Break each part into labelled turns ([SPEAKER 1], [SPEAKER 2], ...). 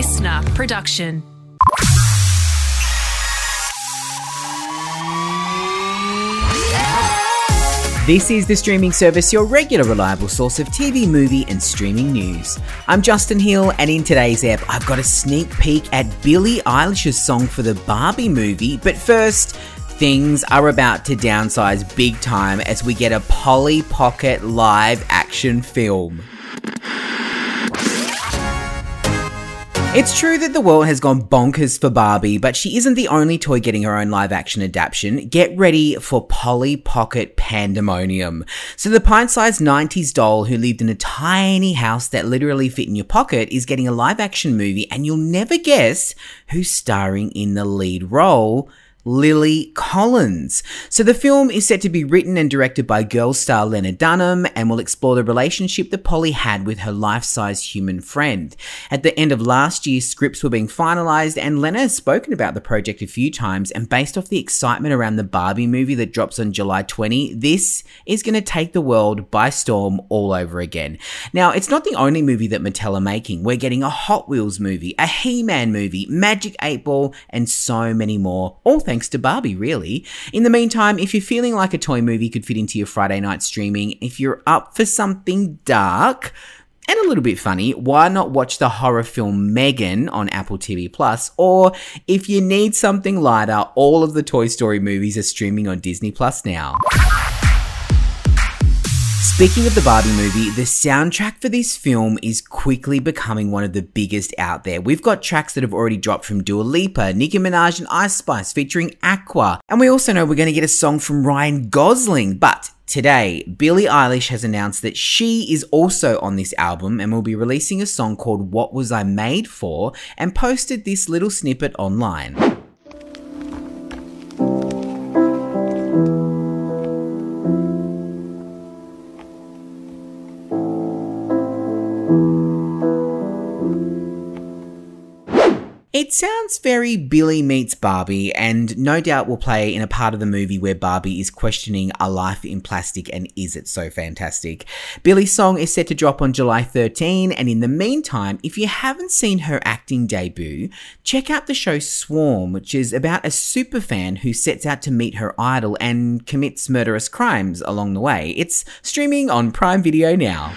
[SPEAKER 1] LiSTNR production.
[SPEAKER 2] This is the streaming service, your regular reliable source of TV, movie, and streaming news. I'm Justin Hill, and in today's app, I've got a sneak peek at Billie Eilish's song for the Barbie movie. But first, things are about to downsize big time as we get a Polly Pocket live action film. It's true that the world has gone bonkers for Barbie, but she isn't the only toy getting her own live action adaptation. Get ready for Polly Pocket pandemonium. So, the pint sized 90s doll who lived in a tiny house that literally fit in your pocket is getting a live action movie, and you'll never guess who's starring in the lead role. Lily Collins. So the film is set to be written and directed by girl star Lena Dunham and will explore the relationship that Polly had with her life-size human friend. At the end of last year, scripts were being finalized and Lena has spoken about the project a few times and based off the excitement around the Barbie movie that drops on July 20, this is going to take the world by storm all over again. Now, it's not the only movie that Mattel are making. We're getting a Hot Wheels movie, a He-Man movie, Magic 8 Ball, and so many more. All thanks to Barbie, really. In the meantime, if you're feeling like a toy movie could fit into your Friday night streaming, if you're up for something dark, and a little bit funny, why not watch the horror film Megan on Apple TV Plus? Or if you need something lighter, all of the Toy Story movies are streaming on Disney Plus now. Speaking of the Barbie movie, the soundtrack for this film is quickly becoming one of the biggest out there. We've got tracks that have already dropped from Dua Lipa, Nicki Minaj, and Ice Spice featuring Aqua. And we also know we're going to get a song from Ryan Gosling. But Today, Billie Eilish has announced that she is also on this album and will be releasing a song called What Was I Made For and posted this little snippet online. It sounds very Billie meets Barbie, and no doubt will play in a part of the movie where Barbie is questioning a life in plastic and is it so fantastic. Billie's song is set to drop on July 13, and in the meantime, if you haven't seen her acting debut, check out the show Swarm, which is about a superfan who sets out to meet her idol and commits murderous crimes along the way. It's streaming on Prime Video now.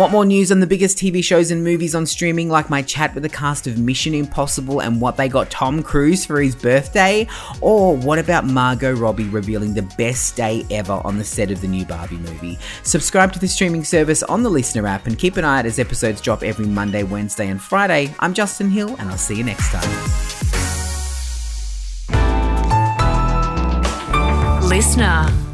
[SPEAKER 2] Want more news on the biggest TV shows and movies on streaming, like my chat with the cast of Mission Impossible and what they got Tom Cruise for his birthday? Or what about Margot Robbie revealing the best day ever on the set of the new Barbie movie? Subscribe to the streaming service on the LiSTNR app and keep an eye out as episodes drop every Monday, Wednesday, and Friday. I'm Justin Hill, and I'll see you next time.
[SPEAKER 1] LiSTNR.